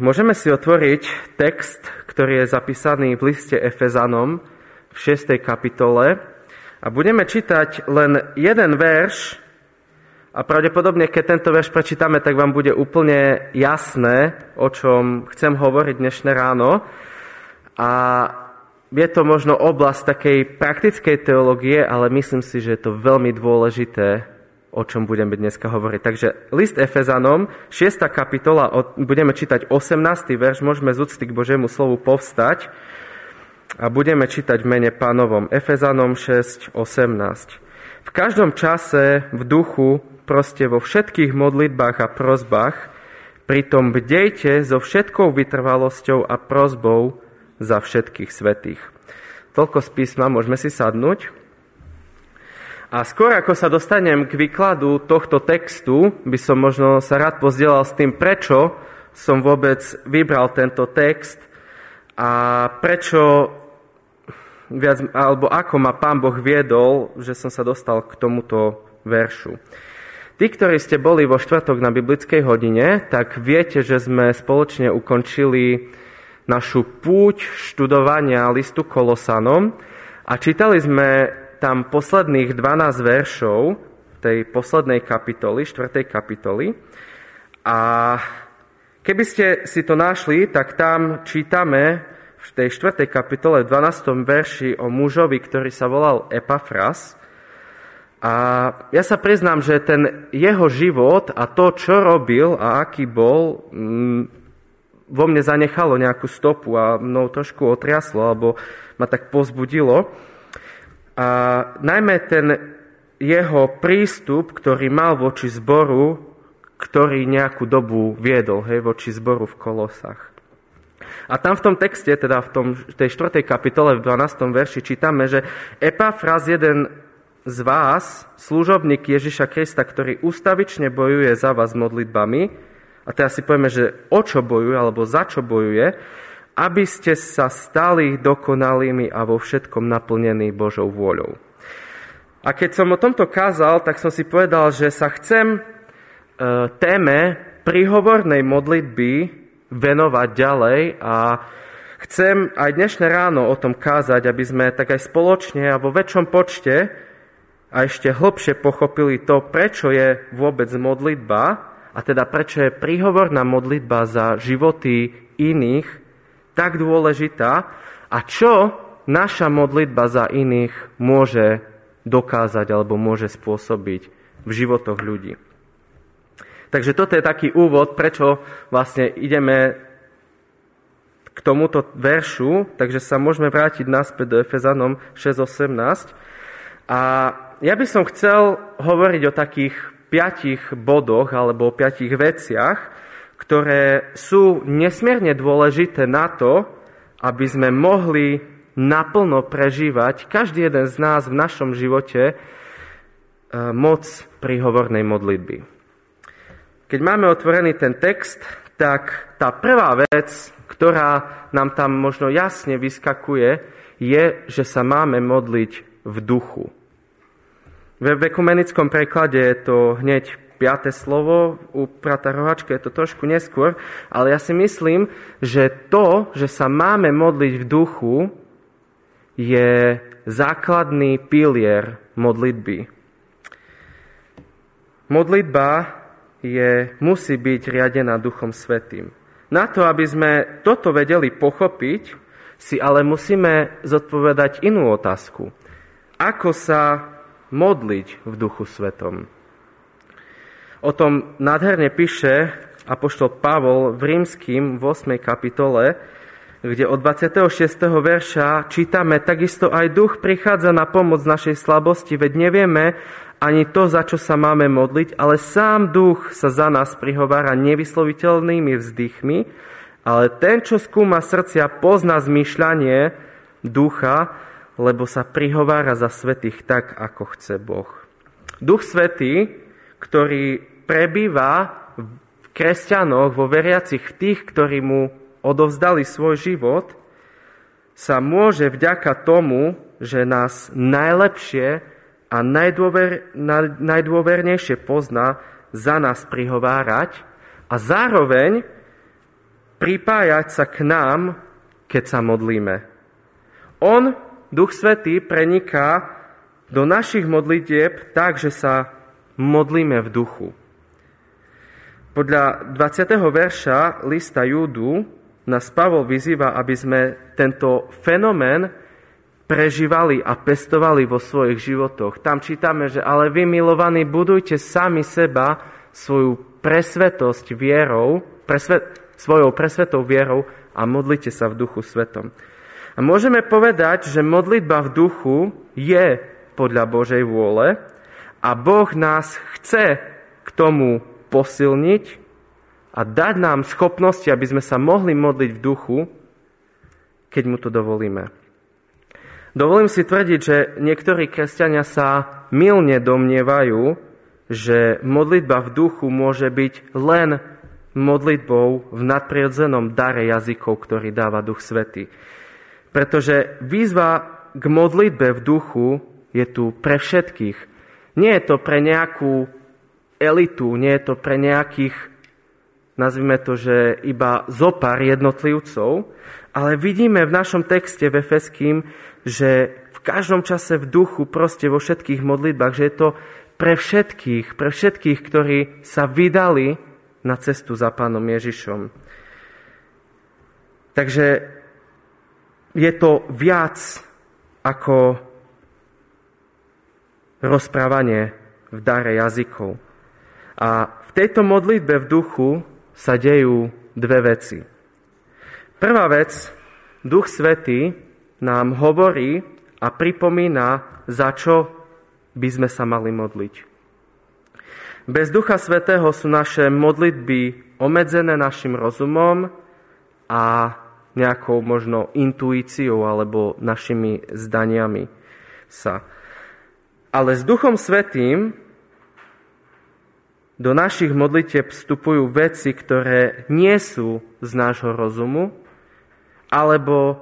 Môžeme si otvoriť text, ktorý je zapísaný v liste Efezanom v 6. kapitole a budeme čítať len jeden verš a pravdepodobne, keď tento verš prečítame, tak vám bude úplne jasné, o čom chcem hovoriť dnešné ráno. A je to možno oblasť takej praktickej teológie, ale myslím si, že je to veľmi dôležité o čom budeme dneska hovoriť. Takže list Efezanom, 6. kapitola, budeme čítať 18. verš, môžeme z úcty k Božiemu slovu povstať a budeme čítať v mene pánovom. Efezanom 6, 18. V každom čase v duchu, proste vo všetkých modlitbách a prozbách, pritom bdejte so všetkou vytrvalosťou a prozbou za všetkých svetých. Toľko z písma, môžeme si sadnúť. A skôr ako sa dostanem k výkladu tohto textu, by som možno sa rád pozdielal s tým, prečo som vôbec vybral tento text a prečo viac, alebo ako ma Pán Boh viedol, že som sa dostal k tomuto veršu. Tí, ktorí ste boli vo štvrtok na biblickej hodine, tak viete, že sme spoločne ukončili našu púť študovania listu Kolosanom a čítali sme tam posledných 12 veršov tej poslednej kapitoly, 4. kapitoly. A keby ste si to našli, tak tam čítame v tej 4. kapitole v 12. verši o mužovi, ktorý sa volal Epafras. A ja sa priznám, že ten jeho život a to, čo robil a aký bol, mm, vo mne zanechalo nejakú stopu a mnou trošku otriaslo, alebo ma tak pozbudilo. A najmä ten jeho prístup, ktorý mal voči zboru, ktorý nejakú dobu viedol hej, voči zboru v Kolosách. A tam v tom texte, teda v tom, tej 4. kapitole v 12. verši čítame, že Epafras, jeden z vás, služobník Ježiša Krista, ktorý ustavične bojuje za vás modlitbami, a teraz si povieme, že o čo bojuje, alebo za čo bojuje, aby ste sa stali dokonalými a vo všetkom naplnení Božou vôľou. A keď som o tomto kázal, tak som si povedal, že sa chcem e, téme príhovornej modlitby venovať ďalej a chcem aj dnešné ráno o tom kázať, aby sme tak aj spoločne a vo väčšom počte a ešte hlbšie pochopili to, prečo je vôbec modlitba a teda prečo je príhovorná modlitba za životy iných tak dôležitá a čo naša modlitba za iných môže dokázať alebo môže spôsobiť v životoch ľudí. Takže toto je taký úvod, prečo vlastne ideme k tomuto veršu, takže sa môžeme vrátiť naspäť do Efezanom 6.18. A ja by som chcel hovoriť o takých piatich bodoch alebo o piatich veciach, ktoré sú nesmierne dôležité na to, aby sme mohli naplno prežívať každý jeden z nás v našom živote e, moc príhovornej modlitby. Keď máme otvorený ten text, tak tá prvá vec, ktorá nám tam možno jasne vyskakuje, je, že sa máme modliť v duchu. V ekumenickom preklade je to hneď piaté slovo, u prata Rohačka je to trošku neskôr, ale ja si myslím, že to, že sa máme modliť v duchu, je základný pilier modlitby. Modlitba je, musí byť riadená Duchom Svetým. Na to, aby sme toto vedeli pochopiť, si ale musíme zodpovedať inú otázku. Ako sa modliť v Duchu Svetom? O tom nádherne píše apoštol Pavol v rímským v 8. kapitole, kde od 26. verša čítame, takisto aj duch prichádza na pomoc našej slabosti, veď nevieme ani to, za čo sa máme modliť, ale sám duch sa za nás prihovára nevysloviteľnými vzdychmi, ale ten, čo skúma srdcia, pozná zmýšľanie ducha, lebo sa prihovára za svetých tak, ako chce Boh. Duch Svetý, ktorý prebýva v kresťanoch, vo veriacich, v tých, ktorí mu odovzdali svoj život, sa môže vďaka tomu, že nás najlepšie a najdôver, najdôvernejšie pozná, za nás prihovárať a zároveň pripájať sa k nám, keď sa modlíme. On, Duch Svetý, preniká do našich modlitieb tak, že sa modlíme v duchu. Podľa 20. verša lista Júdu nás Pavol vyzýva, aby sme tento fenomén prežívali a pestovali vo svojich životoch. Tam čítame, že ale vy, milovaní, budujte sami seba svoju presvetosť vierou, presvet, svojou presvetou vierou a modlite sa v duchu svetom. A môžeme povedať, že modlitba v duchu je podľa Božej vôle a Boh nás chce k tomu posilniť a dať nám schopnosti, aby sme sa mohli modliť v duchu, keď mu to dovolíme. Dovolím si tvrdiť, že niektorí kresťania sa milne domnievajú, že modlitba v duchu môže byť len modlitbou v nadprirodzenom dare jazykov, ktorý dáva Duch Svety. Pretože výzva k modlitbe v duchu je tu pre všetkých. Nie je to pre nejakú elitu, nie je to pre nejakých, nazvime to, že iba zopár jednotlivcov, ale vidíme v našom texte v Efeským, že v každom čase v duchu, proste vo všetkých modlitbách, že je to pre všetkých, pre všetkých, ktorí sa vydali na cestu za pánom Ježišom. Takže je to viac ako rozprávanie v dare jazykov. A v tejto modlitbe v duchu sa dejú dve veci. Prvá vec, Duch Svetý nám hovorí a pripomína, za čo by sme sa mali modliť. Bez Ducha Svetého sú naše modlitby obmedzené našim rozumom a nejakou možno intuíciou alebo našimi zdaniami sa. Ale s Duchom Svetým do našich modlitieb vstupujú veci, ktoré nie sú z nášho rozumu, alebo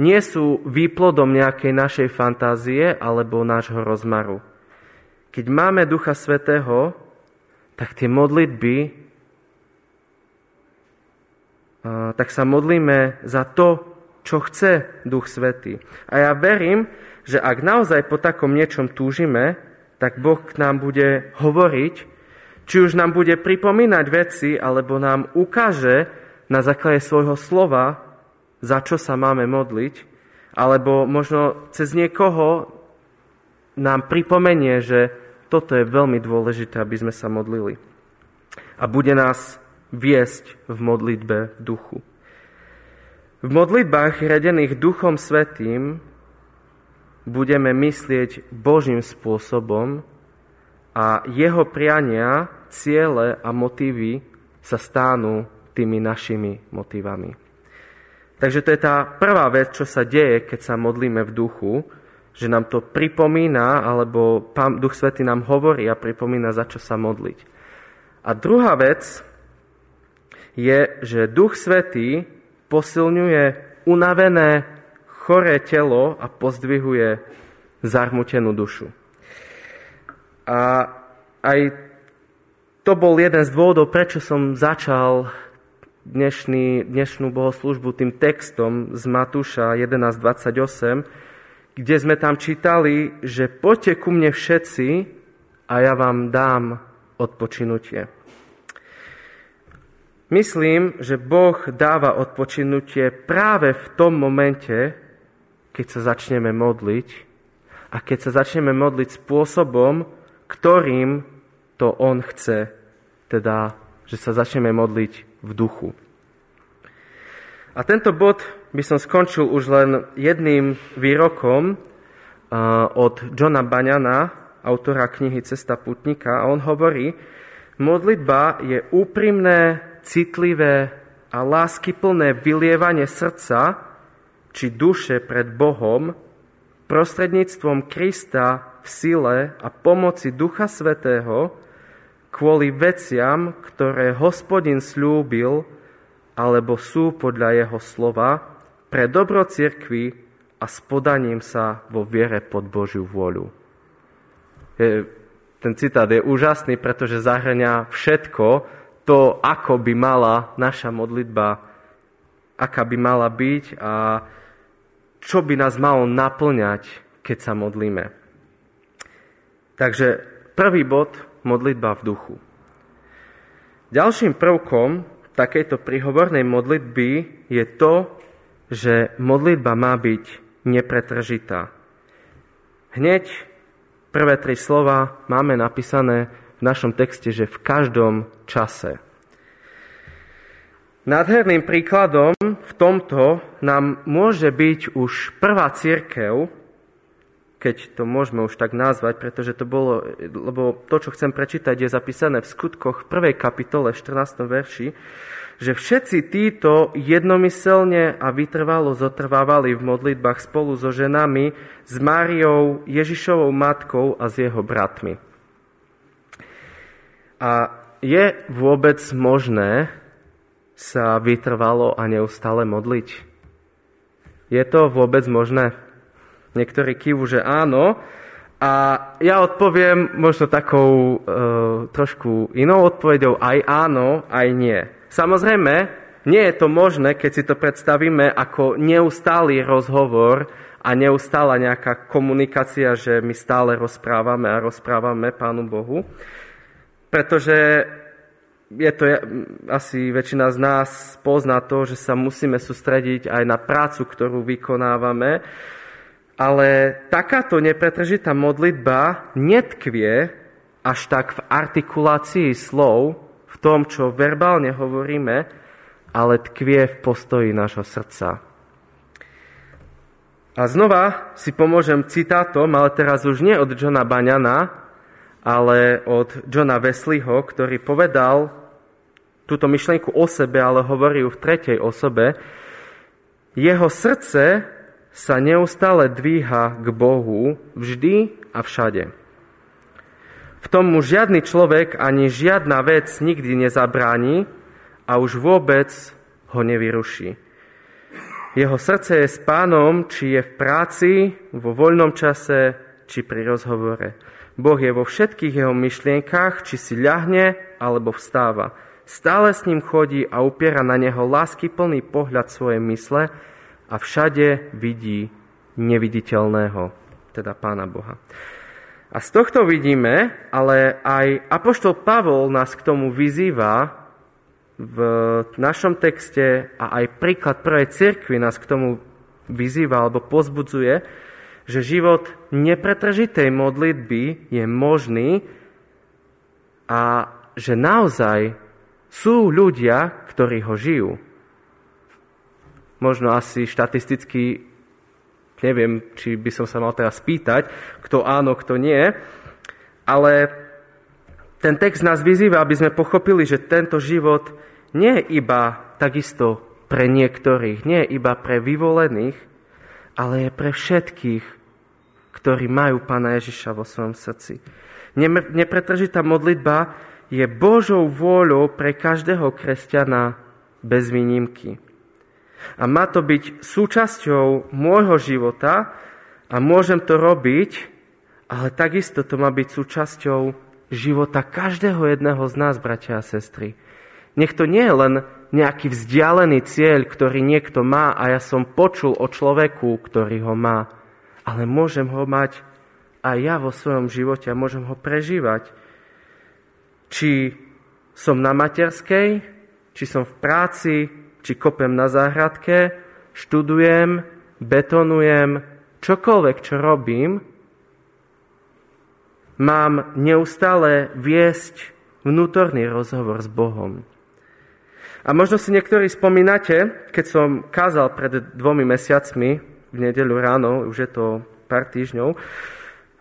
nie sú výplodom nejakej našej fantázie alebo nášho rozmaru. Keď máme Ducha Svetého, tak tie modlitby, tak sa modlíme za to, čo chce Duch Svetý. A ja verím, že ak naozaj po takom niečom túžime, tak Boh k nám bude hovoriť, či už nám bude pripomínať veci, alebo nám ukáže na základe svojho slova, za čo sa máme modliť, alebo možno cez niekoho nám pripomenie, že toto je veľmi dôležité, aby sme sa modlili. A bude nás viesť v modlitbe v duchu. V modlitbách radených Duchom Svetým budeme myslieť Božím spôsobom a jeho priania, ciele a motívy sa stánú tými našimi motivami. Takže to je tá prvá vec, čo sa deje, keď sa modlíme v duchu, že nám to pripomína, alebo Pán Duch Svety nám hovorí a pripomína, za čo sa modliť. A druhá vec je, že Duch Svetý posilňuje unavené, choré telo a pozdvihuje zarmutenú dušu. A aj to bol jeden z dôvodov, prečo som začal dnešný, dnešnú bohoslužbu tým textom z Matúša 11.28, kde sme tam čítali, že poďte ku mne všetci a ja vám dám odpočinutie. Myslím, že Boh dáva odpočinutie práve v tom momente, keď sa začneme modliť a keď sa začneme modliť spôsobom, ktorým to On chce, teda, že sa začneme modliť v duchu. A tento bod by som skončil už len jedným výrokom od Johna Baňana, autora knihy Cesta putnika. A on hovorí, modlitba je úprimné, citlivé a láskyplné vylievanie srdca či duše pred Bohom prostredníctvom Krista v sile a pomoci Ducha Svetého, kvôli veciam, ktoré hospodin slúbil, alebo sú podľa jeho slova, pre dobro cirkvi a s podaním sa vo viere pod Božiu vôľu. Ten citát je úžasný, pretože zahrania všetko to, ako by mala naša modlitba aká by mala byť a čo by nás malo naplňať, keď sa modlíme. Takže prvý bod, modlitba v duchu. Ďalším prvkom takejto prihovornej modlitby je to, že modlitba má byť nepretržitá. Hneď prvé tri slova máme napísané v našom texte, že v každom čase. Nádherným príkladom v tomto nám môže byť už prvá církev, keď to môžeme už tak nazvať, pretože to bolo, lebo to, čo chcem prečítať, je zapísané v skutkoch v prvej kapitole, 14. verši, že všetci títo jednomyselne a vytrvalo zotrvávali v modlitbách spolu so ženami, s Máriou, Ježišovou matkou a s jeho bratmi. A je vôbec možné, sa vytrvalo a neustále modliť? Je to vôbec možné? Niektorí kývu, že áno. A ja odpoviem možno takou e, trošku inou odpovedou aj áno, aj nie. Samozrejme, nie je to možné, keď si to predstavíme ako neustály rozhovor a neustála nejaká komunikácia, že my stále rozprávame a rozprávame Pánu Bohu. Pretože je to asi väčšina z nás pozná to, že sa musíme sústrediť aj na prácu, ktorú vykonávame, ale takáto nepretržitá modlitba netkvie až tak v artikulácii slov, v tom, čo verbálne hovoríme, ale tkvie v postoji nášho srdca. A znova si pomôžem citátom, ale teraz už nie od Johna Baňana, ale od Johna Wesleyho, ktorý povedal túto myšlienku o sebe, ale hovorí ju v tretej osobe. Jeho srdce sa neustále dvíha k Bohu vždy a všade. V tom mu žiadny človek ani žiadna vec nikdy nezabráni a už vôbec ho nevyruší. Jeho srdce je s pánom, či je v práci, vo voľnom čase, či pri rozhovore. Boh je vo všetkých jeho myšlienkach, či si ľahne alebo vstáva. Stále s ním chodí a upiera na neho láskyplný pohľad svojej mysle a všade vidí neviditeľného, teda Pána Boha. A z tohto vidíme, ale aj Apoštol Pavol nás k tomu vyzýva v našom texte a aj príklad prvej cirkvi nás k tomu vyzýva alebo pozbudzuje, že život nepretržitej modlitby je možný a že naozaj sú ľudia, ktorí ho žijú. Možno asi štatisticky, neviem, či by som sa mal teraz spýtať, kto áno, kto nie, ale ten text nás vyzýva, aby sme pochopili, že tento život nie je iba takisto pre niektorých, nie je iba pre vyvolených, ale je pre všetkých, ktorí majú Pána Ježiša vo svojom srdci. Nepretržitá modlitba je Božou vôľou pre každého kresťana bez výnimky. A má to byť súčasťou môjho života a môžem to robiť, ale takisto to má byť súčasťou života každého jedného z nás, bratia a sestry. Nech to nie je len nejaký vzdialený cieľ, ktorý niekto má a ja som počul o človeku, ktorý ho má ale môžem ho mať aj ja vo svojom živote a môžem ho prežívať. Či som na materskej, či som v práci, či kopem na záhradke, študujem, betonujem, čokoľvek, čo robím, mám neustále viesť vnútorný rozhovor s Bohom. A možno si niektorí spomínate, keď som kázal pred dvomi mesiacmi v nedeľu ráno, už je to pár týždňov,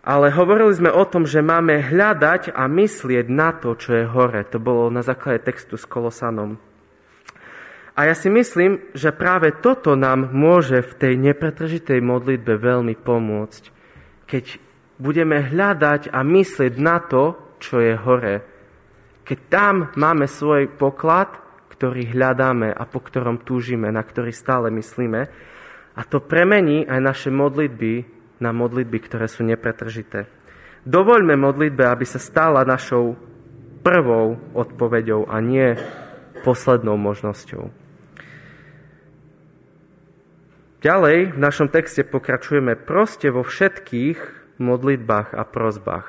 ale hovorili sme o tom, že máme hľadať a myslieť na to, čo je hore. To bolo na základe textu s Kolosanom. A ja si myslím, že práve toto nám môže v tej nepretržitej modlitbe veľmi pomôcť. Keď budeme hľadať a myslieť na to, čo je hore. Keď tam máme svoj poklad, ktorý hľadáme a po ktorom túžime, na ktorý stále myslíme, a to premení aj naše modlitby na modlitby, ktoré sú nepretržité. Dovoľme modlitbe, aby sa stala našou prvou odpoveďou a nie poslednou možnosťou. Ďalej v našom texte pokračujeme proste vo všetkých modlitbách a prozbách.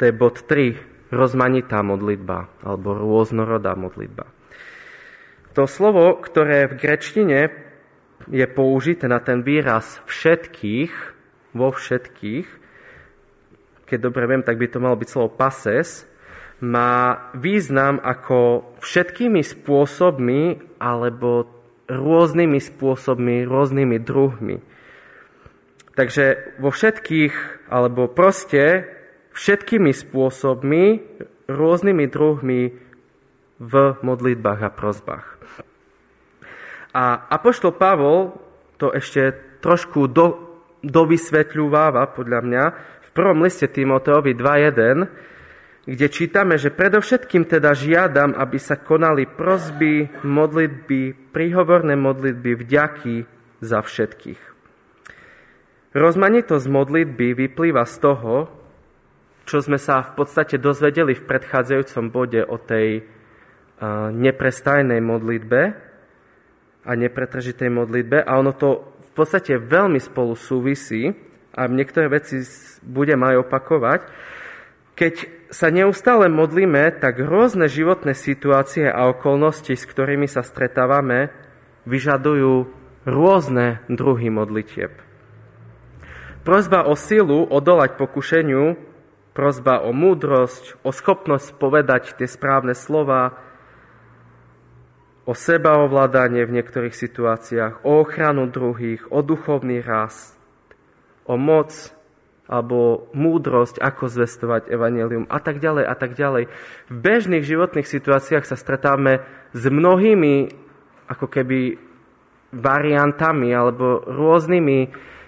To je bod 3, rozmanitá modlitba alebo rôznorodá modlitba. To slovo, ktoré v grečtine je použité na ten výraz všetkých, vo všetkých, keď dobre viem, tak by to malo byť slovo pases, má význam ako všetkými spôsobmi alebo rôznymi spôsobmi, rôznymi druhmi. Takže vo všetkých, alebo proste všetkými spôsobmi, rôznymi druhmi v modlitbách a prozbách. A Apoštol Pavol to ešte trošku do, dovysvetľuváva, podľa mňa, v prvom liste Timoteovi 2.1, kde čítame, že predovšetkým teda žiadam, aby sa konali prozby, modlitby, príhovorné modlitby, vďaky za všetkých. Rozmanitosť modlitby vyplýva z toho, čo sme sa v podstate dozvedeli v predchádzajúcom bode o tej neprestajnej modlitbe a nepretržitej modlitbe a ono to v podstate veľmi spolu súvisí a niektoré veci budem aj opakovať. Keď sa neustále modlíme, tak rôzne životné situácie a okolnosti, s ktorými sa stretávame, vyžadujú rôzne druhy modlitieb. Prozba o silu odolať pokušeniu, prozba o múdrosť, o schopnosť povedať tie správne slova, o sebaovládanie v niektorých situáciách, o ochranu druhých, o duchovný rast, o moc alebo múdrosť, ako zvestovať evanelium a tak ďalej a tak ďalej. V bežných životných situáciách sa stretávame s mnohými ako keby variantami alebo rôznymi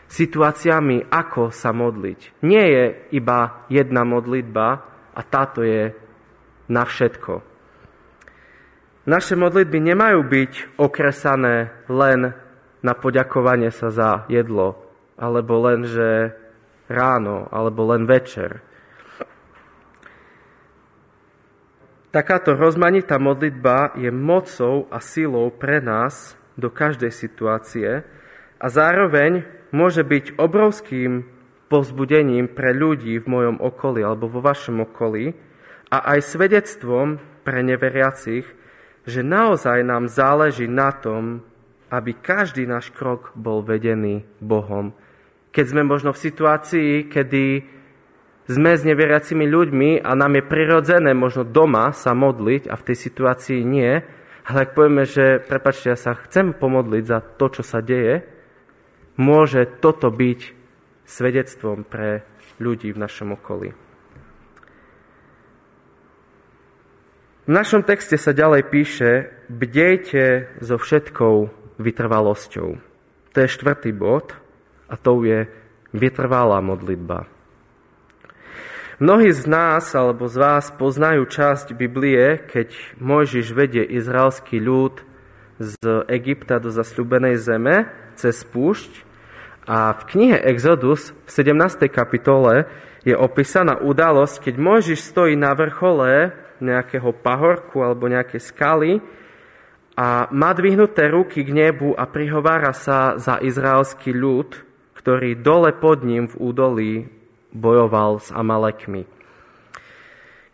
situáciami, ako sa modliť. Nie je iba jedna modlitba a táto je na všetko. Naše modlitby nemajú byť okresané len na poďakovanie sa za jedlo, alebo len, že ráno alebo len večer. Takáto rozmanitá modlitba je mocou a silou pre nás do každej situácie a zároveň môže byť obrovským povzbudením pre ľudí v mojom okolí alebo vo vašom okolí a aj svedectvom pre neveriacich, že naozaj nám záleží na tom, aby každý náš krok bol vedený Bohom keď sme možno v situácii, kedy sme s neveriacimi ľuďmi a nám je prirodzené možno doma sa modliť a v tej situácii nie, ale ak povieme, že prepačte, ja sa chcem pomodliť za to, čo sa deje, môže toto byť svedectvom pre ľudí v našom okolí. V našom texte sa ďalej píše, bdejte so všetkou vytrvalosťou. To je štvrtý bod a to je vytrvalá modlitba. Mnohí z nás alebo z vás poznajú časť Biblie, keď Mojžiš vedie izraelský ľud z Egypta do zasľubenej zeme cez púšť a v knihe Exodus v 17. kapitole je opísaná udalosť, keď Mojžiš stojí na vrchole nejakého pahorku alebo nejakej skaly a má dvihnuté ruky k nebu a prihovára sa za izraelský ľud, ktorý dole pod ním v údolí bojoval s Amalekmi.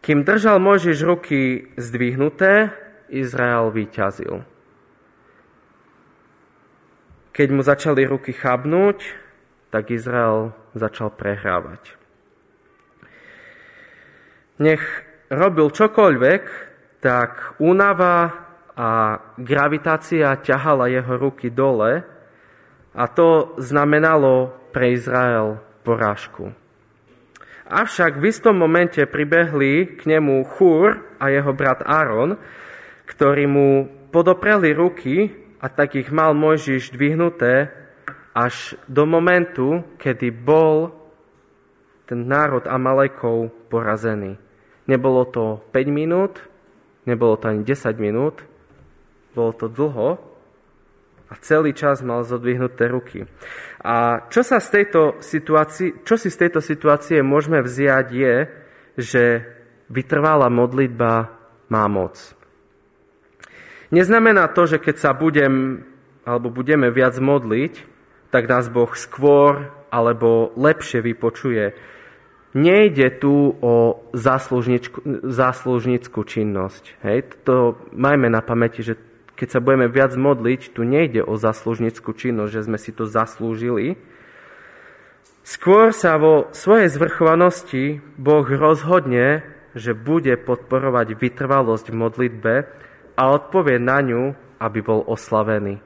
Kým držal Mojžiš ruky zdvihnuté, Izrael vyťazil. Keď mu začali ruky chabnúť, tak Izrael začal prehrávať. Nech robil čokoľvek, tak únava a gravitácia ťahala jeho ruky dole a to znamenalo pre Izrael porážku. Avšak v istom momente pribehli k nemu Chúr a jeho brat Áron, ktorí mu podopreli ruky a tak ich mal Mojžiš dvihnuté až do momentu, kedy bol ten národ Amalekov porazený. Nebolo to 5 minút, nebolo to ani 10 minút, bolo to dlho, a celý čas mal zodvihnuté ruky. A čo, sa z tejto situácii, čo si z tejto situácie môžeme vziať je, že vytrvalá modlitba má moc. Neznamená to, že keď sa budem alebo budeme viac modliť, tak nás Boh skôr alebo lepšie vypočuje. Nejde tu o záslužnickú činnosť. Hej? To majme na pamäti, že keď sa budeme viac modliť, tu nejde o záslužnickú činnosť, že sme si to zaslúžili. Skôr sa vo svojej zvrchovanosti Boh rozhodne, že bude podporovať vytrvalosť v modlitbe a odpovie na ňu, aby bol oslavený.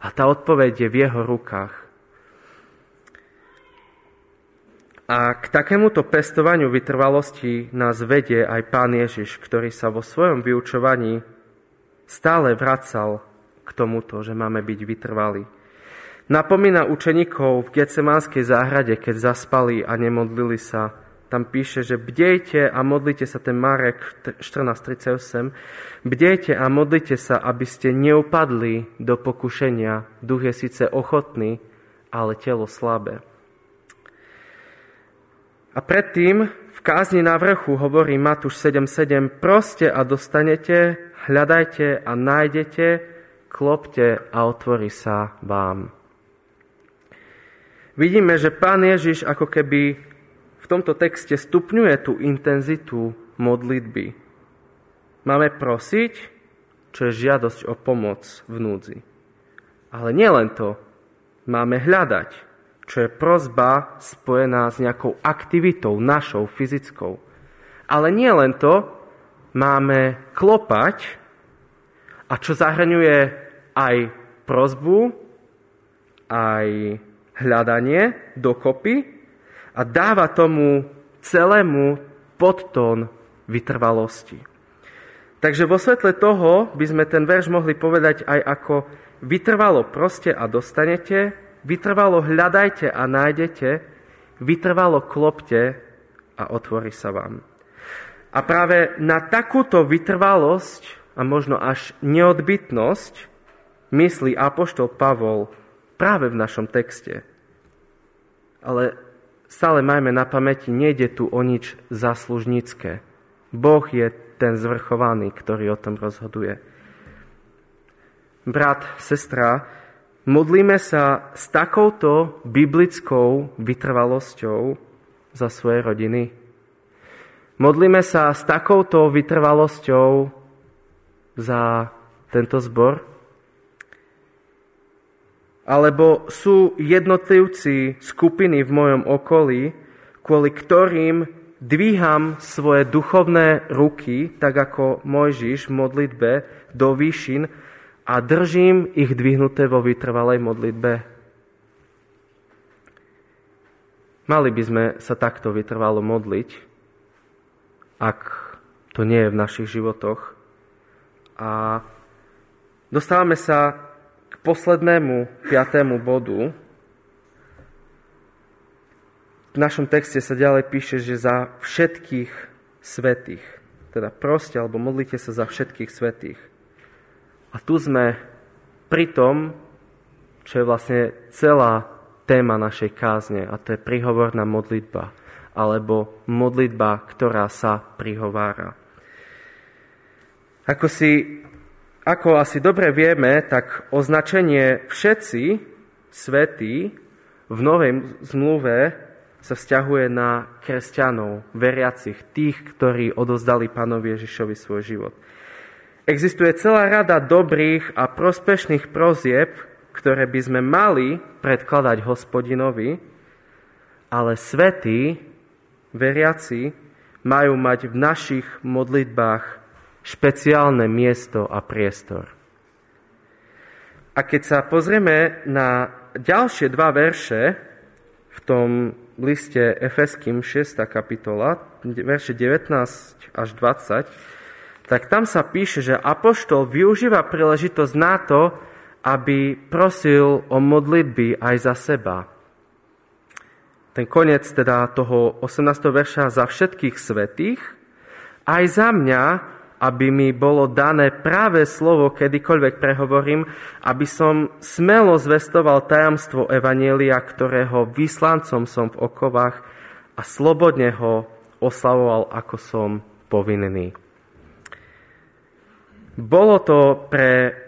A tá odpoveď je v jeho rukách. A k takémuto pestovaniu vytrvalosti nás vedie aj pán Ježiš, ktorý sa vo svojom vyučovaní stále vracal k tomuto, že máme byť vytrvalí. Napomína učeníkov v Getsemánskej záhrade, keď zaspali a nemodlili sa, tam píše, že bdejte a modlite sa, ten Marek 14.38, bdejte a modlite sa, aby ste neupadli do pokušenia. Duch je síce ochotný, ale telo slabé. A predtým v kázni na vrchu hovorí Matúš 7.7, proste a dostanete, hľadajte a nájdete, klopte a otvorí sa vám. Vidíme, že pán Ježiš ako keby v tomto texte stupňuje tú intenzitu modlitby. Máme prosiť, čo je žiadosť o pomoc v núdzi. Ale nielen to, máme hľadať, čo je prozba spojená s nejakou aktivitou našou, fyzickou. Ale nie len to, máme klopať, a čo zahrňuje aj prozbu, aj hľadanie dokopy, a dáva tomu celému podtón vytrvalosti. Takže vo svetle toho by sme ten verš mohli povedať aj ako vytrvalo proste a dostanete, vytrvalo hľadajte a nájdete, vytrvalo klopte a otvorí sa vám. A práve na takúto vytrvalosť a možno až neodbytnosť myslí apoštol Pavol práve v našom texte. Ale stále majme na pamäti, nejde tu o nič zaslužnícke. Boh je ten zvrchovaný, ktorý o tom rozhoduje. Brat, sestra, modlíme sa s takouto biblickou vytrvalosťou za svoje rodiny. Modlíme sa s takouto vytrvalosťou za tento zbor. Alebo sú jednotlivci, skupiny v mojom okolí, kvôli ktorým dvíham svoje duchovné ruky, tak ako Mojžiš v modlitbe do výšin a držím ich dvihnuté vo vytrvalej modlitbe. Mali by sme sa takto vytrvalo modliť, ak to nie je v našich životoch. A dostávame sa poslednému, piatému bodu. V našom texte sa ďalej píše, že za všetkých svetých, teda proste, alebo modlite sa za všetkých svetých. A tu sme pri tom, čo je vlastne celá téma našej kázne, a to je prihovorná modlitba, alebo modlitba, ktorá sa prihovára. Ako si ako asi dobre vieme, tak označenie všetci svetí v Novej zmluve sa vzťahuje na kresťanov, veriacich, tých, ktorí odozdali pánovi Ježišovi svoj život. Existuje celá rada dobrých a prospešných prozieb, ktoré by sme mali predkladať hospodinovi, ale svetí, veriaci, majú mať v našich modlitbách špeciálne miesto a priestor. A keď sa pozrieme na ďalšie dva verše v tom liste Efeským 6. kapitola, verše 19 až 20, tak tam sa píše, že Apoštol využíva príležitosť na to, aby prosil o modlitby aj za seba. Ten koniec teda toho 18. verša za všetkých svetých, aj za mňa, aby mi bolo dané práve slovo, kedykoľvek prehovorím, aby som smelo zvestoval tajamstvo Evanielia, ktorého vyslancom som v okovách a slobodne ho oslavoval, ako som povinný. Bolo to pre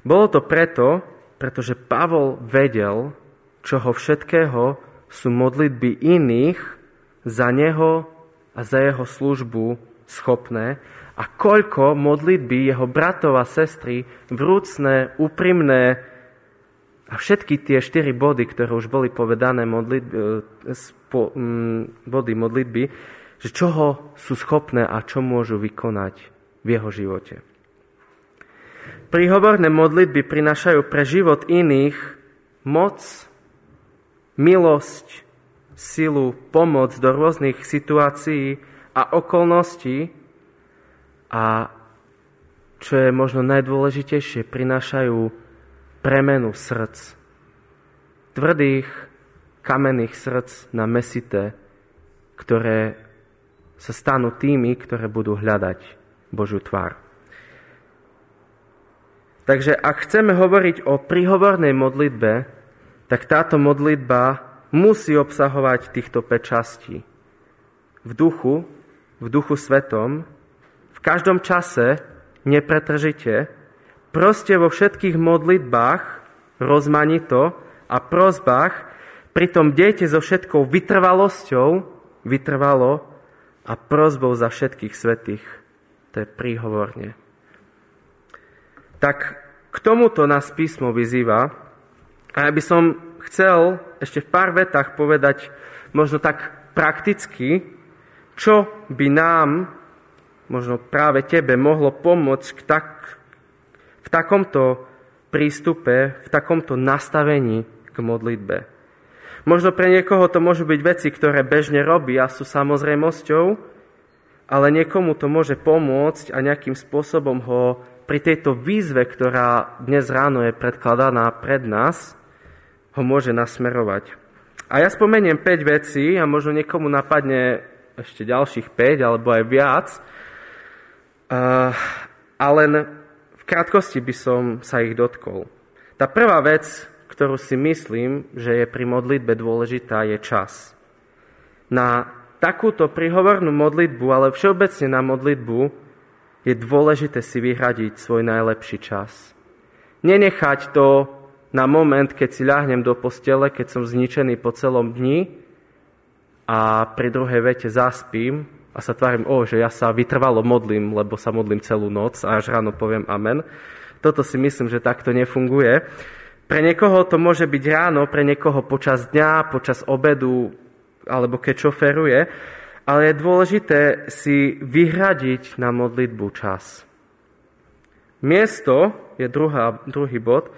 Bolo to preto, pretože Pavol vedel, čoho všetkého sú modlitby iných za neho a za jeho službu schopné a koľko modlitby jeho bratov a sestry, vrúcne, úprimné a všetky tie štyri body, ktoré už boli povedané modlitby, e, body modlitby, že čoho sú schopné a čo môžu vykonať v jeho živote. Príhovorné modlitby prinašajú pre život iných moc, milosť, silu, pomoc do rôznych situácií a okolností a čo je možno najdôležitejšie, prinášajú premenu srdc. Tvrdých, kamenných srdc na mesité, ktoré sa stanú tými, ktoré budú hľadať Božiu tvár. Takže ak chceme hovoriť o príhovornej modlitbe, tak táto modlitba musí obsahovať týchto 5 častí. V duchu, v duchu svetom, v každom čase, nepretržite, proste vo všetkých modlitbách, rozmanito a prozbách, pritom dejte so všetkou vytrvalosťou, vytrvalo a prozbou za všetkých svetých. To je príhovorne tak k tomuto nás písmo vyzýva. A ja by som chcel ešte v pár vetách povedať možno tak prakticky, čo by nám, možno práve tebe, mohlo pomôcť k tak, v takomto prístupe, v takomto nastavení k modlitbe. Možno pre niekoho to môžu byť veci, ktoré bežne robí a sú samozrejmosťou, ale niekomu to môže pomôcť a nejakým spôsobom ho pri tejto výzve, ktorá dnes ráno je predkladaná pred nás, ho môže nasmerovať. A ja spomeniem 5 vecí a možno niekomu napadne ešte ďalších 5 alebo aj viac. A len v krátkosti by som sa ich dotkol. Tá prvá vec, ktorú si myslím, že je pri modlitbe dôležitá, je čas. Na takúto prihovornú modlitbu, ale všeobecne na modlitbu, je dôležité si vyhradiť svoj najlepší čas. Nenechať to na moment, keď si ľahnem do postele, keď som zničený po celom dni a pri druhej vete zaspím a sa tvárim, o, že ja sa vytrvalo modlím, lebo sa modlím celú noc a až ráno poviem amen. Toto si myslím, že takto nefunguje. Pre niekoho to môže byť ráno, pre niekoho počas dňa, počas obedu alebo keď šoferuje ale je dôležité si vyhradiť na modlitbu čas. Miesto je druhá, druhý bod,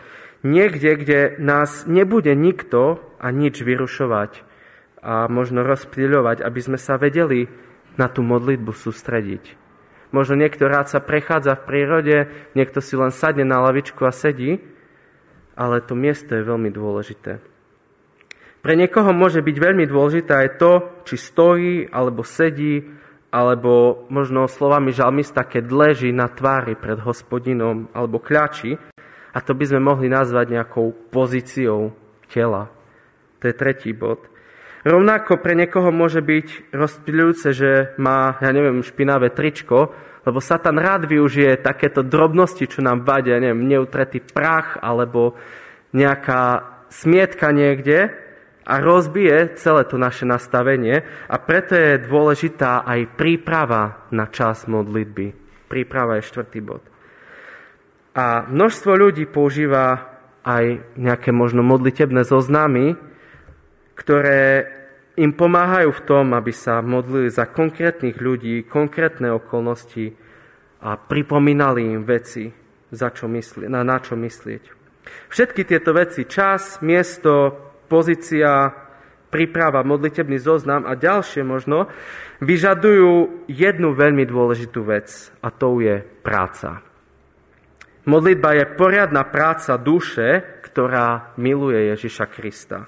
niekde, kde nás nebude nikto a nič vyrušovať a možno rozptýľovať, aby sme sa vedeli na tú modlitbu sústrediť. Možno niekto rád sa prechádza v prírode, niekto si len sadne na lavičku a sedí, ale to miesto je veľmi dôležité. Pre niekoho môže byť veľmi dôležité aj to, či stojí, alebo sedí, alebo možno slovami žalmista, keď leží na tvári pred hospodinom, alebo kľačí. A to by sme mohli nazvať nejakou pozíciou tela. To je tretí bod. Rovnako pre niekoho môže byť rozptýľujúce, že má, ja neviem, špinavé tričko, lebo Satan rád využije takéto drobnosti, čo nám vadia, neviem, neutretý prach alebo nejaká smietka niekde a rozbije celé to naše nastavenie a preto je dôležitá aj príprava na čas modlitby. Príprava je štvrtý bod. A množstvo ľudí používa aj nejaké možno modlitebné zoznamy, ktoré im pomáhajú v tom, aby sa modlili za konkrétnych ľudí, konkrétne okolnosti a pripomínali im veci, za čo mysli, na, na čo myslieť. Všetky tieto veci, čas, miesto, pozícia, príprava, modlitebný zoznam a ďalšie možno, vyžadujú jednu veľmi dôležitú vec a to je práca. Modlitba je poriadna práca duše, ktorá miluje Ježiša Krista.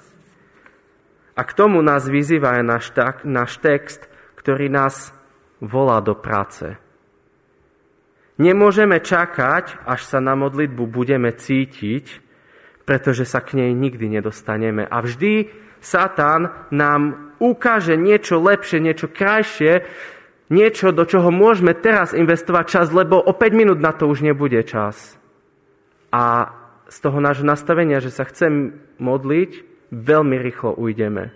A k tomu nás vyzýva aj náš, náš text, ktorý nás volá do práce. Nemôžeme čakať, až sa na modlitbu budeme cítiť, pretože sa k nej nikdy nedostaneme. A vždy Satan nám ukáže niečo lepšie, niečo krajšie, niečo, do čoho môžeme teraz investovať čas, lebo o 5 minút na to už nebude čas. a z toho nášho nastavenia, že sa chcem modliť, veľmi rýchlo ujdeme.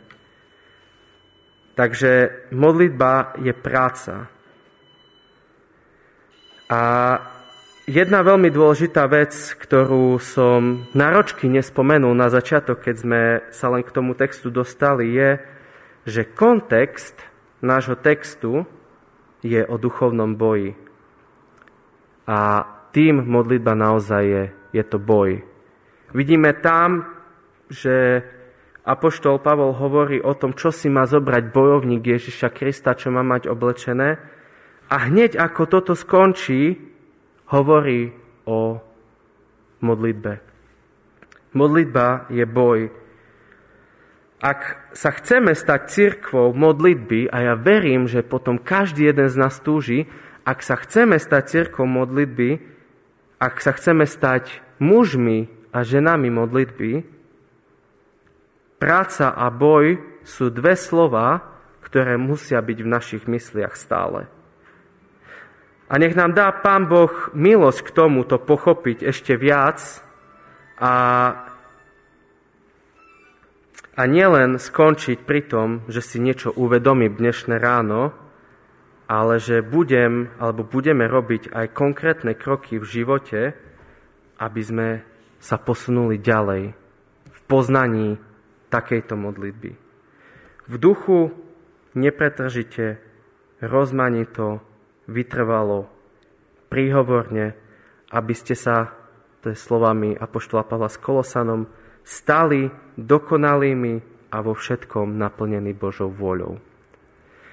Takže modlitba je práca. A jedna veľmi dôležitá vec, ktorú som náročky nespomenul na začiatok, keď sme sa len k tomu textu dostali, je, že kontext nášho textu je o duchovnom boji. A tým modlitba naozaj je, je to boj. Vidíme tam, že Apoštol Pavol hovorí o tom, čo si má zobrať bojovník Ježiša Krista, čo má mať oblečené. A hneď ako toto skončí, hovorí o modlitbe. Modlitba je boj. Ak sa chceme stať cirkvou modlitby, a ja verím, že potom každý jeden z nás túži, ak sa chceme stať cirkvou modlitby, ak sa chceme stať mužmi a ženami modlitby, Práca a boj sú dve slova, ktoré musia byť v našich mysliach stále. A nech nám dá Pán Boh milosť k tomu to pochopiť ešte viac a, a nielen skončiť pri tom, že si niečo uvedomím dnešné ráno, ale že budem, alebo budeme robiť aj konkrétne kroky v živote, aby sme sa posunuli ďalej v poznaní takejto modlitby. V duchu nepretržite, rozmanito, vytrvalo, príhovorne, aby ste sa, to je slovami Apoštola Pavla s Kolosanom, stali dokonalými a vo všetkom naplnení Božou vôľou.